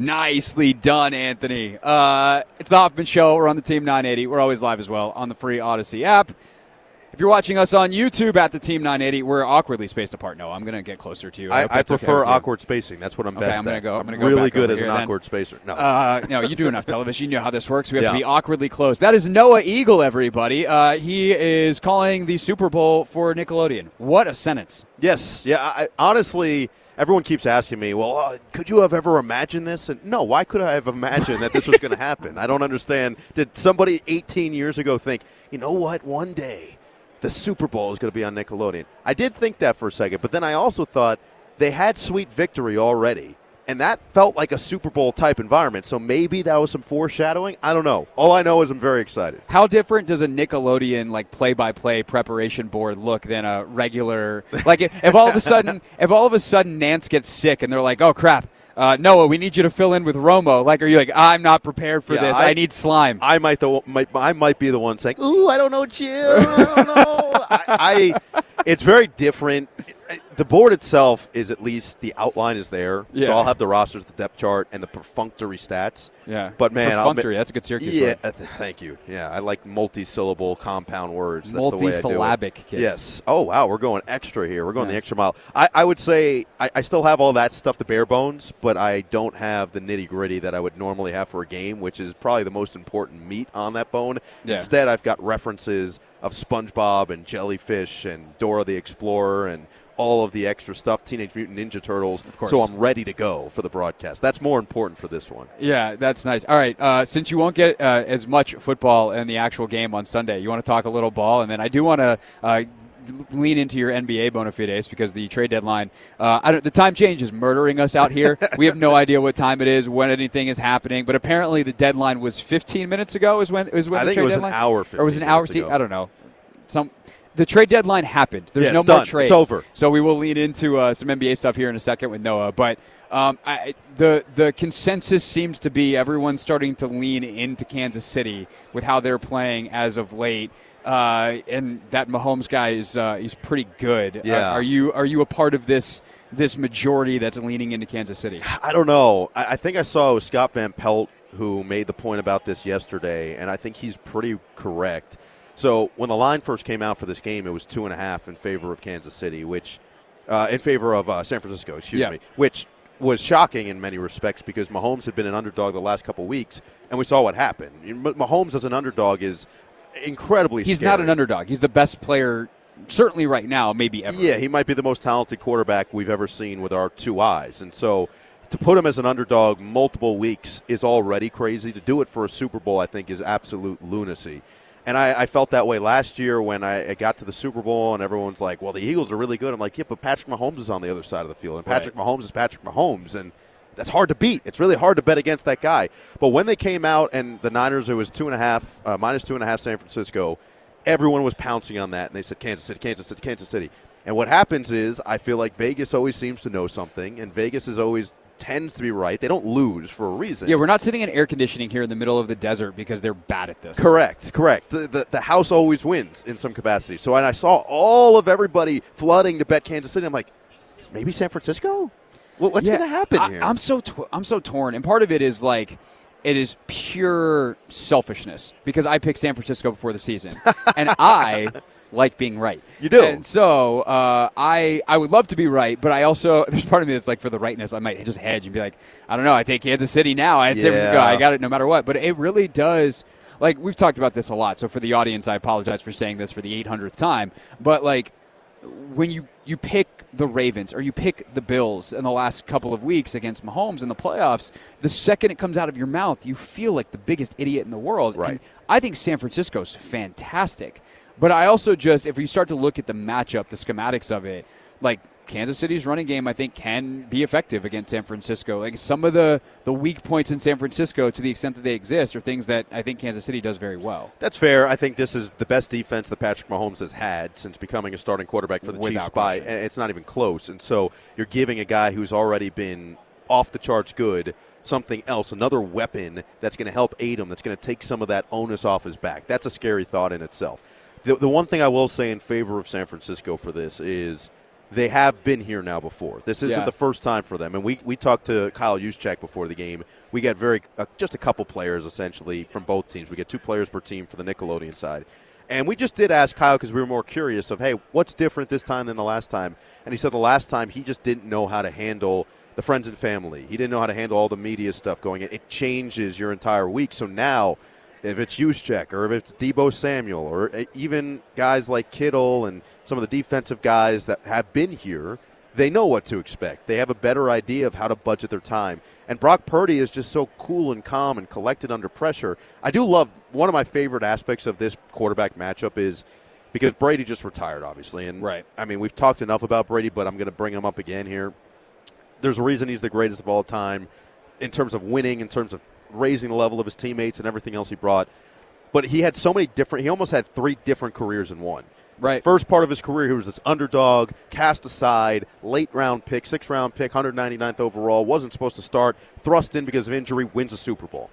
Nicely done, Anthony. Uh, it's the Hoffman Show. We're on the Team 980. We're always live as well on the free Odyssey app. If you're watching us on YouTube at the Team 980, we're awkwardly spaced apart. No, I'm going to get closer to you. I, hope I that's okay prefer awkward spacing. That's what I'm Okay, best I'm gonna at. go- I'm gonna go really good as an then. awkward spacer. No. Uh, no, you do enough television. You know how this works. We have to be awkwardly close. That is Noah Eagle, everybody. Uh, he is calling the Super Bowl for Nickelodeon. What a sentence. Yes. Yeah. I, honestly, everyone keeps asking me, well, uh, could you have ever imagined this? And no, why could I have imagined that this was going to happen? I don't understand. Did somebody 18 years ago think, you know what, one day the Super Bowl is going to be on Nickelodeon? I did think that for a second, but then I also thought they had Sweet Victory already. And that felt like a Super Bowl type environment. So maybe that was some foreshadowing. I don't know. All I know is I'm very excited. How different does a Nickelodeon like play-by-play preparation board look than a regular? Like if, if all of a sudden, if all of a sudden Nance gets sick and they're like, "Oh crap, uh, Noah, we need you to fill in with Romo." Like, are you like, "I'm not prepared for Yeah, this. I- I, need slime." I might the might, I might be the one saying, "Ooh, I don't know, Jim. I don't know." I, I it's very different. The board itself is at least the outline is there, Yeah. so I'll have the rosters, the depth chart, and the perfunctory stats. yeah, But man, I'll perfunctory. admit- That's a good Syracuse Yeah, word. uh, thank you. Yeah, I like multi-syllable compound words. That's the way I do it. Multi-syllabic. Yes. Oh wow, we're going extra here. We're going Yeah. the extra mile. I, I would say I, I still have all that stuff, the bare bones, but I don't have the nitty gritty that I would normally have for a game, which is probably the most important meat on that bone. Yeah. Instead, I've got references of SpongeBob and Jellyfish and Dora the Explorer and all of the extra stuff, Teenage Mutant Ninja Turtles. Of course. So I'm ready to go for the broadcast. That's more important for this one. Yeah, that's nice. All right, uh, since you won't get uh, as much football in the actual game on Sunday, you want to talk a little ball, and then I do want to. Uh, Lean into your NBA bona fides because the trade deadline, uh, I don't, the time change is murdering us out here. we have no idea what time it is, when anything is happening. But apparently, the deadline was 15 minutes ago. Is when is when I the think it trade was an deadline? hour, or was an hour? See, ago. I don't know. Some the trade deadline happened. There's Yeah, no more done. It's over. So we will lean into uh, some NBA stuff here in a second with Noah. But um, I, the the consensus seems to be everyone's starting to lean into Kansas City with how they're playing as of late. Uh, and that Mahomes guy is uh, he's pretty good. Yeah. Are, are you are you a part of this this majority that's leaning into Kansas City? I don't know. I, I think I saw Scott Van Pelt who made the point about this yesterday, and I think he's pretty correct. So when the line first came out for this game, it was two and a half in favor of Kansas City, which uh, in favor of uh, San Francisco, excuse Yeah. me, which was shocking in many respects because Mahomes had been an underdog the last couple weeks, and we saw what happened. Mahomes as an underdog is incredibly. He's scary. not an underdog. He's the best player, certainly right now, maybe ever. Yeah, he might be the most talented quarterback we've ever seen with our two eyes. And so to put him as an underdog multiple weeks is already crazy. To do it for a Super Bowl, I think, is absolute lunacy. And I, I felt that way last year when I, I got to the Super Bowl and everyone's like, well, the Eagles are really good. I'm like, yeah, but Patrick Mahomes is on the other side of the field. And Patrick Mahomes is Patrick Mahomes. And that's hard to beat. It's really hard to bet against that guy. But when they came out and the Niners, it was two and a half, uh, minus two and a half San Francisco, everyone was pouncing on that. And they said, Kansas City, Kansas City, Kansas City. And what happens is, I feel like Vegas always seems to know something, and Vegas is always tends to be right. They don't lose for a reason. Yeah, we're not sitting in air conditioning here in the middle of the desert because they're bad at this. Correct, correct. The, the, the house always wins in some capacity. So I saw all of everybody flooding to bet Kansas City, I'm like, maybe San Francisco? What, what's Yeah, going to happen I, here? I'm so tw- I'm so torn, and part of it is like it is pure selfishness because I picked San Francisco before the season, and I like being right. You do. and so uh, I I would love to be right, but I also there's part of me that's like for the rightness, I might just hedge and be like, I don't know, I take Kansas City now, I had San Francisco, I got it no matter what. But it really does. Like we've talked about this a lot, so for the audience, I apologize for saying this for the 800th time. But like when you you pick the Ravens or you pick the Bills in the last couple of weeks against Mahomes in the playoffs, the second it comes out of your mouth, you feel like the biggest idiot in the world. Right. And I think San Francisco's fantastic. But I also just if you start to look at the matchup, the schematics of it, like Kansas City's running game I think can be effective against San Francisco. Like some of the the weak points in San Francisco to the extent that they exist are things that I think Kansas City does very well. That's fair. I think this is the best defense that Patrick Mahomes has had since becoming a starting quarterback for the Without Chiefs by question. and it's not even close. And so you're giving a guy who's already been off the charts good something else, another weapon that's going to help aid him, that's going to take some of that onus off his back. That's a scary thought in itself. The, the one thing I will say in favor of San Francisco for this is they have been here now before. This isn't Yeah. the first time for them. And we, we talked to Kyle Juszczyk before the game. We get very uh, just a couple players essentially from both teams. We get two players per team for the Nickelodeon side. And we just did ask Kyle because we were more curious of, hey, what's different this time than the last time? And he said the last time he just didn't know how to handle the friends and family. He didn't know how to handle all the media stuff going in. It changes your entire week. So now, if it's Juszczyk or if it's Deebo Samuel or uh, even guys like Kittle and some of the defensive guys that have been here, they know what to expect. They have a better idea of how to budget their time. And Brock Purdy is just so cool and calm and collected under pressure. I do love one of my favorite aspects of this quarterback matchup is because Brady just retired, obviously. And Right. I mean, we've talked enough about Brady, but I'm going to bring him up again here. There's a reason he's the greatest of all time in terms of winning, in terms of raising the level of his teammates and everything else he brought. But he had so many different, he almost had three different careers in one. Right. First part of his career, he was this underdog, cast aside, late round pick, sixth round pick, 199th overall, wasn't supposed to start, thrust in because of injury, wins a Super Bowl.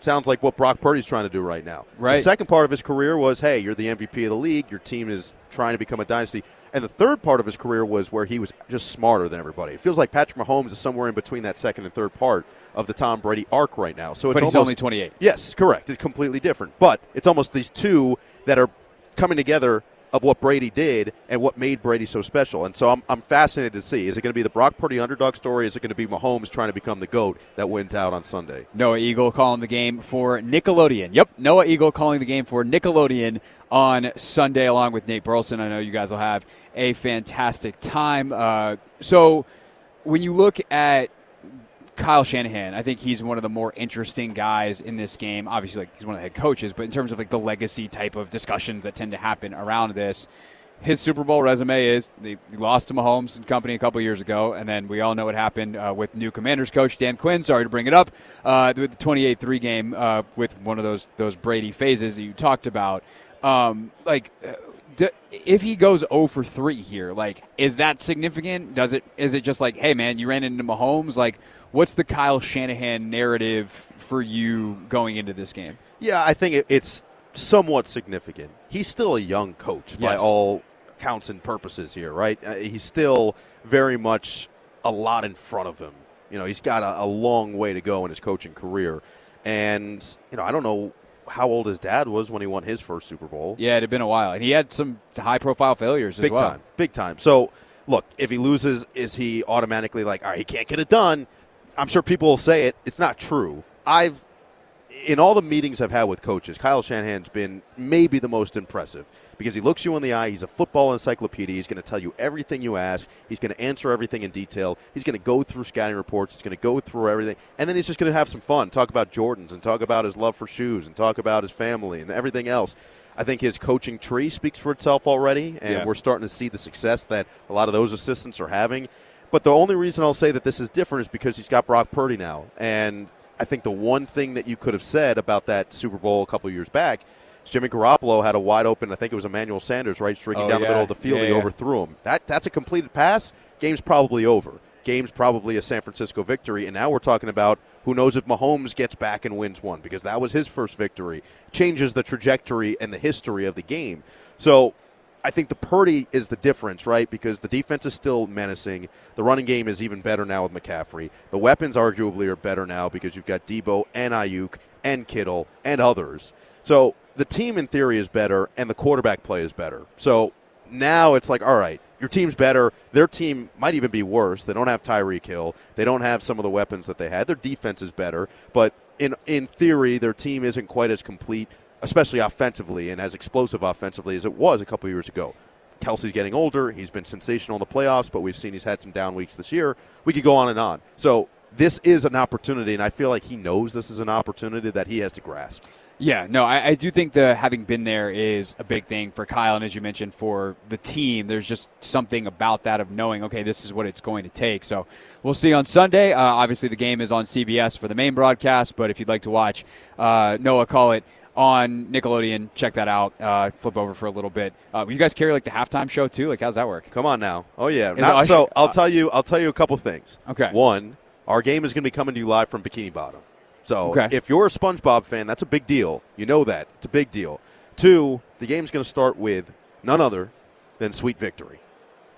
Sounds like what Brock Purdy's trying to do right now. Right. The second part of his career was, hey, you're the MVP of the league, your team is trying to become a dynasty. And the third part of his career was where he was just smarter than everybody. It feels like Patrick Mahomes is somewhere in between that second and third part of the Tom Brady arc right now. So it's But he's almost, only 28. Yes, correct. It's completely different. But it's almost these two that are coming together of what Brady did and what made Brady so special. And so I'm, I'm fascinated to see. Is it going to be the Brock Purdy underdog story? Is it going to be Mahomes trying to become the GOAT that wins out on Sunday? Noah Eagle calling the game for Nickelodeon. Yep, Noah Eagle calling the game for Nickelodeon on Sunday, along with Nate Burleson. I know you guys will have a fantastic time. Uh, so, when you look at Kyle Shanahan, I think he's one of the more interesting guys in this game. Obviously, like he's one of the head coaches, but in terms of like the legacy type of discussions that tend to happen around this, his Super Bowl resume is they lost to Mahomes and company a couple years ago, and then we all know what happened uh, with new Commanders coach Dan Quinn. Sorry to bring it up uh, with the 28-3 game uh, with one of those those Brady phases that you talked about. Um, like, uh, if he goes 0 for 3 here, like, is that significant? Does it? Is it just like, hey man, you ran into Mahomes? Like, what's the Kyle Shanahan narrative for you going into this game? Yeah, I think it's somewhat significant. He's still a young coach by Yes. all counts and purposes here, right? Uh, he's still very much a lot in front of him. You know, he's got a, a long way to go in his coaching career. And, you know, I don't know how old his dad was when he won his first Super Bowl. Yeah, it had been a while, and he had some high-profile failures as Big well. time. Big time. So, look, if he loses, is he automatically like, all right, he can't get it done? I'm sure people will say it. It's not true. I've, in all the meetings I've had with coaches, Kyle Shanahan's been maybe the most impressive because he looks you in the eye. He's a football encyclopedia. He's going to tell you everything you ask. He's going to answer everything in detail. He's going to go through scouting reports. He's going to go through everything. And then he's just going to have some fun, talk about Jordans and talk about his love for shoes and talk about his family and everything else. I think his coaching tree speaks for itself already, and Yeah. we're starting to see the success that a lot of those assistants are having. But the only reason I'll say that this is different is because he's got Brock Purdy now. And I think the one thing that you could have said about that Super Bowl a couple years back is Jimmy Garoppolo had a wide open, I think it was Emmanuel Sanders, right, streaking Oh, down the middle of the field. Yeah, he yeah. overthrew him. That That's a completed pass. Game's probably over. Game's probably a San Francisco victory. And now we're talking about who knows if Mahomes gets back and wins one because that was his first victory. Changes the trajectory and the history of the game. So I think the Purdy is the difference, right? Because the defense is still menacing. The running game is even better now with McCaffrey. The weapons arguably are better now because you've got Deebo and Aiyuk and Kittle and others. So the team in theory is better and the quarterback play is better. So now it's like, all right, your team's better. Their team might even be worse. They don't have Tyreek Hill. They don't have some of the weapons that they had. Their defense is better, but in in theory, their team isn't quite as complete, especially offensively and as explosive offensively as it was a couple years ago. Kelce's getting older. He's been sensational in the playoffs, but we've seen he's had some down weeks this year. We could go on and on. So this is an opportunity, and I feel like he knows this is an opportunity that he has to grasp. Yeah, no, I, I do think the having been there is a big thing for Kyle, and as you mentioned, for the team. There's just something about that of knowing, okay, this is what it's going to take. So we'll see on Sunday. Uh, obviously, the game is on CBS for the main broadcast, but if you'd like to watch uh, Noah call it on Nickelodeon, check that out. Uh, flip over for a little bit. Uh, you guys carry like the halftime show too? Like, how's that work? Come on now. Oh yeah. Not- so I'll tell you. I'll tell you a couple things. Okay. One, our game is going to be coming to you live from Bikini Bottom. So Okay. if you're a SpongeBob fan, that's a big deal. You know that it's a big deal. Two, the game's going to start with none other than Sweet Victory.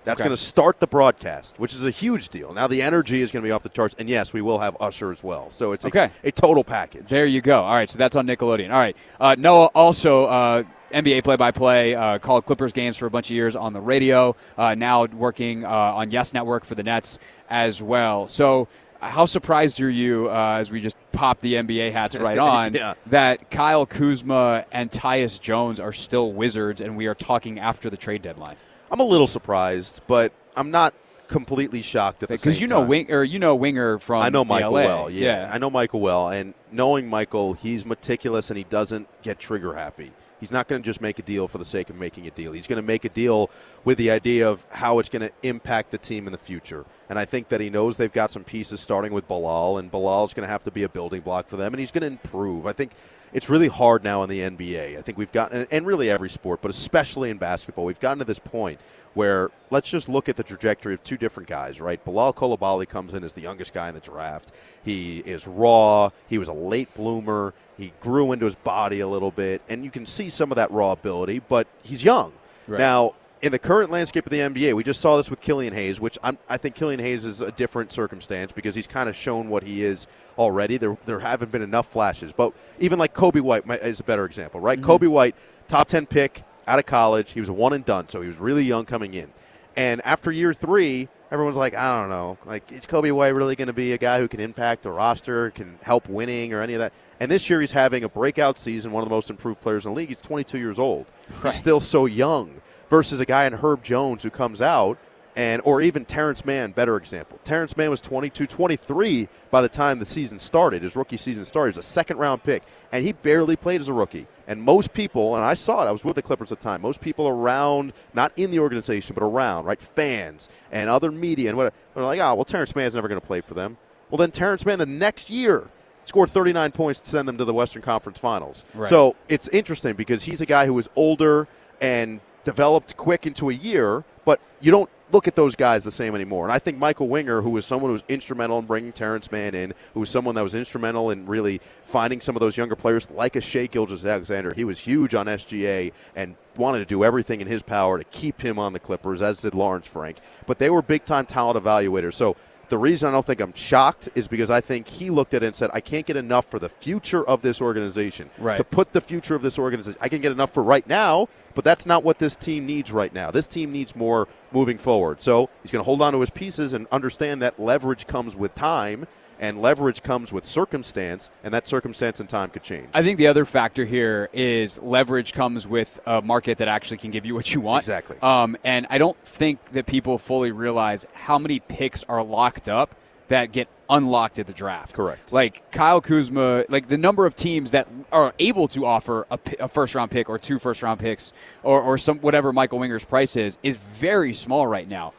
That's Okay. going to start the broadcast, which is a huge deal. Now the energy is going to be off the charts, and yes, we will have Usher as well. So it's a, Okay. a total package. There you go. All right, so that's on Nickelodeon. All right, uh, Noah also uh, NBA play-by-play, uh, called Clippers games for a bunch of years on the radio. Uh, now working uh, on Yes Network for the Nets as well. So. How surprised are you uh, as we just pop the NBA hats right on Yeah. that Kyle Kuzma and Tyus Jones are still Wizards and we are talking after the trade deadline? I'm a little surprised, but I'm not completely shocked at the Because you know time. Wing or you know Winger from I know Michael LA. well. Yeah, I know Michael well, and knowing Michael, he's meticulous and he doesn't get trigger happy. He's not going to just make a deal for the sake of making a deal. He's going to make a deal with the idea of how it's going to impact the team in the future. And I think that he knows they've got some pieces starting with Bilal, and Bilal's going to have to be a building block for them, and he's going to improve. I think it's really hard now in the NBA. I think we've gotten, and really every sport, but especially in basketball, we've gotten to this point where let's just look at the trajectory of two different guys, right? Bilal Coulibaly comes in as the youngest guy in the draft. He is raw. He was a late bloomer. He grew into his body a little bit, and you can see some of that raw ability, but he's young. Right. Now, in the current landscape of the NBA, we just saw this with Killian Hayes, which I'm, I think Killian Hayes is a different circumstance because he's kind of shown what he is already. There, there haven't been enough flashes, but even like Coby White is a better example, right? Mm-hmm. Coby White, top ten pick out of college, he was one and done, so he was really young coming in. And after year three, everyone's like, I don't know, like is Coby White really going to be a guy who can impact the roster, can help winning or any of that? And this year he's having a breakout season, one of the most improved players in the league. He's 22 years old. Right. He's still so young versus a guy in Herb Jones who comes out and or even Terance Mann, better example. Terance Mann was 22, 23 by the time the season started. His rookie season started. He was a second round pick, and he barely played as a rookie. And most people, and I saw it, I was with the Clippers at the time. Most people around, not in the organization, but around, right, fans and other media and what, are like, oh, well, Terance Mann's never going to play for them. Well, then Terance Mann the next year scored 39 points to send them to the Western Conference Finals. Right. So it's interesting because he's a guy who was older and developed quick into a year, but you don't look at those guys the same anymore. And I think Michael Winger, who was someone who was instrumental in bringing Terance Mann in, who was someone that was instrumental in really finding some of those younger players like a Shai Gilgeous-Alexander, he was huge on SGA and wanted to do everything in his power to keep him on the Clippers, as did Lawrence Frank. But they were big time talent evaluators. So the reason I don't think I'm shocked is because I think he looked at it and said, I can't get enough for the future of this organization. Right. To put the future of this organization, I can get enough for right now, but that's not what this team needs right now. This team needs more moving forward. So he's going to hold on to his pieces and understand that leverage comes with time and leverage comes with circumstance, and that circumstance and time could change. I think the other factor here is leverage comes with a market that actually can give you what you want. Exactly. Um, and I don't think that people fully realize how many picks are locked up that get unlocked at the draft. Correct. Like Kyle Kuzma, like the number of teams that are able to offer a, a first round pick or two first round picks or, or some whatever Michael Winger's price is is very small right now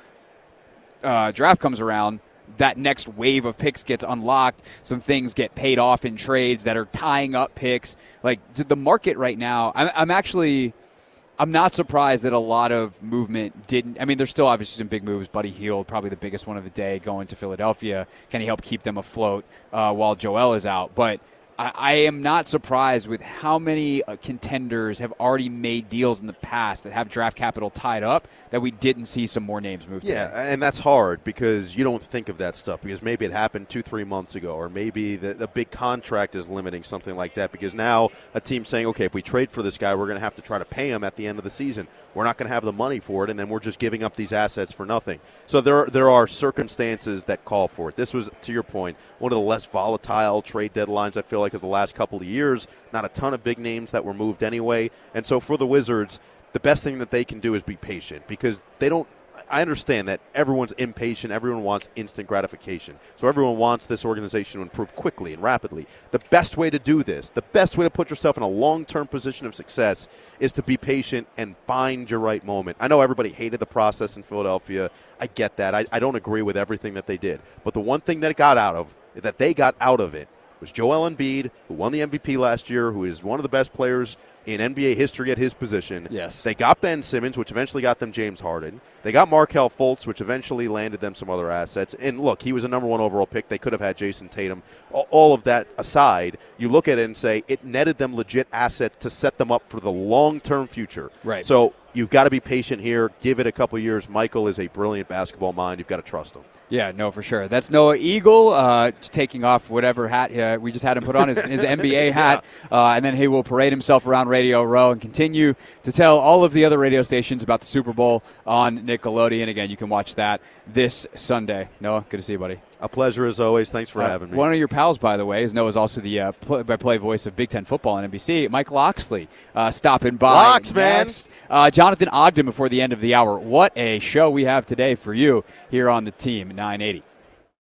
uh, draft comes around, that next wave of picks gets unlocked. Some things get paid off in trades that are tying up picks. Like the market right now, I'm, I'm actually. I'm not surprised that a lot of movement didn't. I mean, there's still obviously some big moves. Buddy Hield, probably the biggest one of the day, going to Philadelphia. Can he help keep them afloat uh, while Joel is out? But I, I am not surprised with how many uh, contenders have already made deals in the past that have draft capital tied up that we didn't see some more names move. Yeah, today. and that's hard because you don't think of that stuff because maybe it happened two, three months ago, or maybe the, the big contract is limiting something like that. Because now a team's saying, okay, if we trade for this guy, we're going to have to try to pay him at the end of the season. We're not going to have the money for it, and then we're just giving up these assets for nothing. So there, there are circumstances that call for it. This was, to your point, one of the less volatile trade deadlines I feel like of the last couple of years. Not a ton of big names that were moved anyway, and so for the Wizards the best thing that they can do is be patient because they don't I understand that everyone's impatient, everyone wants instant gratification. So everyone wants this organization to improve quickly and rapidly. The best way to do this, the best way to put yourself in a long-term position of success is to be patient and find your right moment. I know everybody hated the process in Philadelphia. I get that. I, I don't agree with everything that they did. But the one thing that it got out of that they got out of it was Joel Embiid, who won the MVP last year, who is one of the best players in NBA history at his position. Yes. They got Ben Simmons, which eventually got them James Harden. They got Markelle Fultz, which eventually landed them some other assets. And look, he was a number one overall pick. They could have had Jayson Tatum. All- All of that aside, you look at it and say it netted them legit assets to set them up for the long term future. Right. So You've got to be patient here. Give it a couple years. Michael is a brilliant basketball mind. You've got to trust him. Yeah, no, for sure. That's Noah Eagle uh, taking off whatever hat uh, we just had him put on his, his NBA hat, uh, and then he will parade himself around Radio Row and continue to tell all of the other radio stations about the Super Bowl on Nickelodeon. Again, you can watch that this Sunday. Noah, good to see you, buddy. A pleasure as always. Thanks for Uh, having me. One of your pals, by the way, is Noah's also the uh, play-by-play voice of Big Ten football on NBC. Mike Loxley uh, stopping by. Lox, man. next. Uh, Jonathan Ogden before the end of the hour. What a show we have today for you here on the team 980.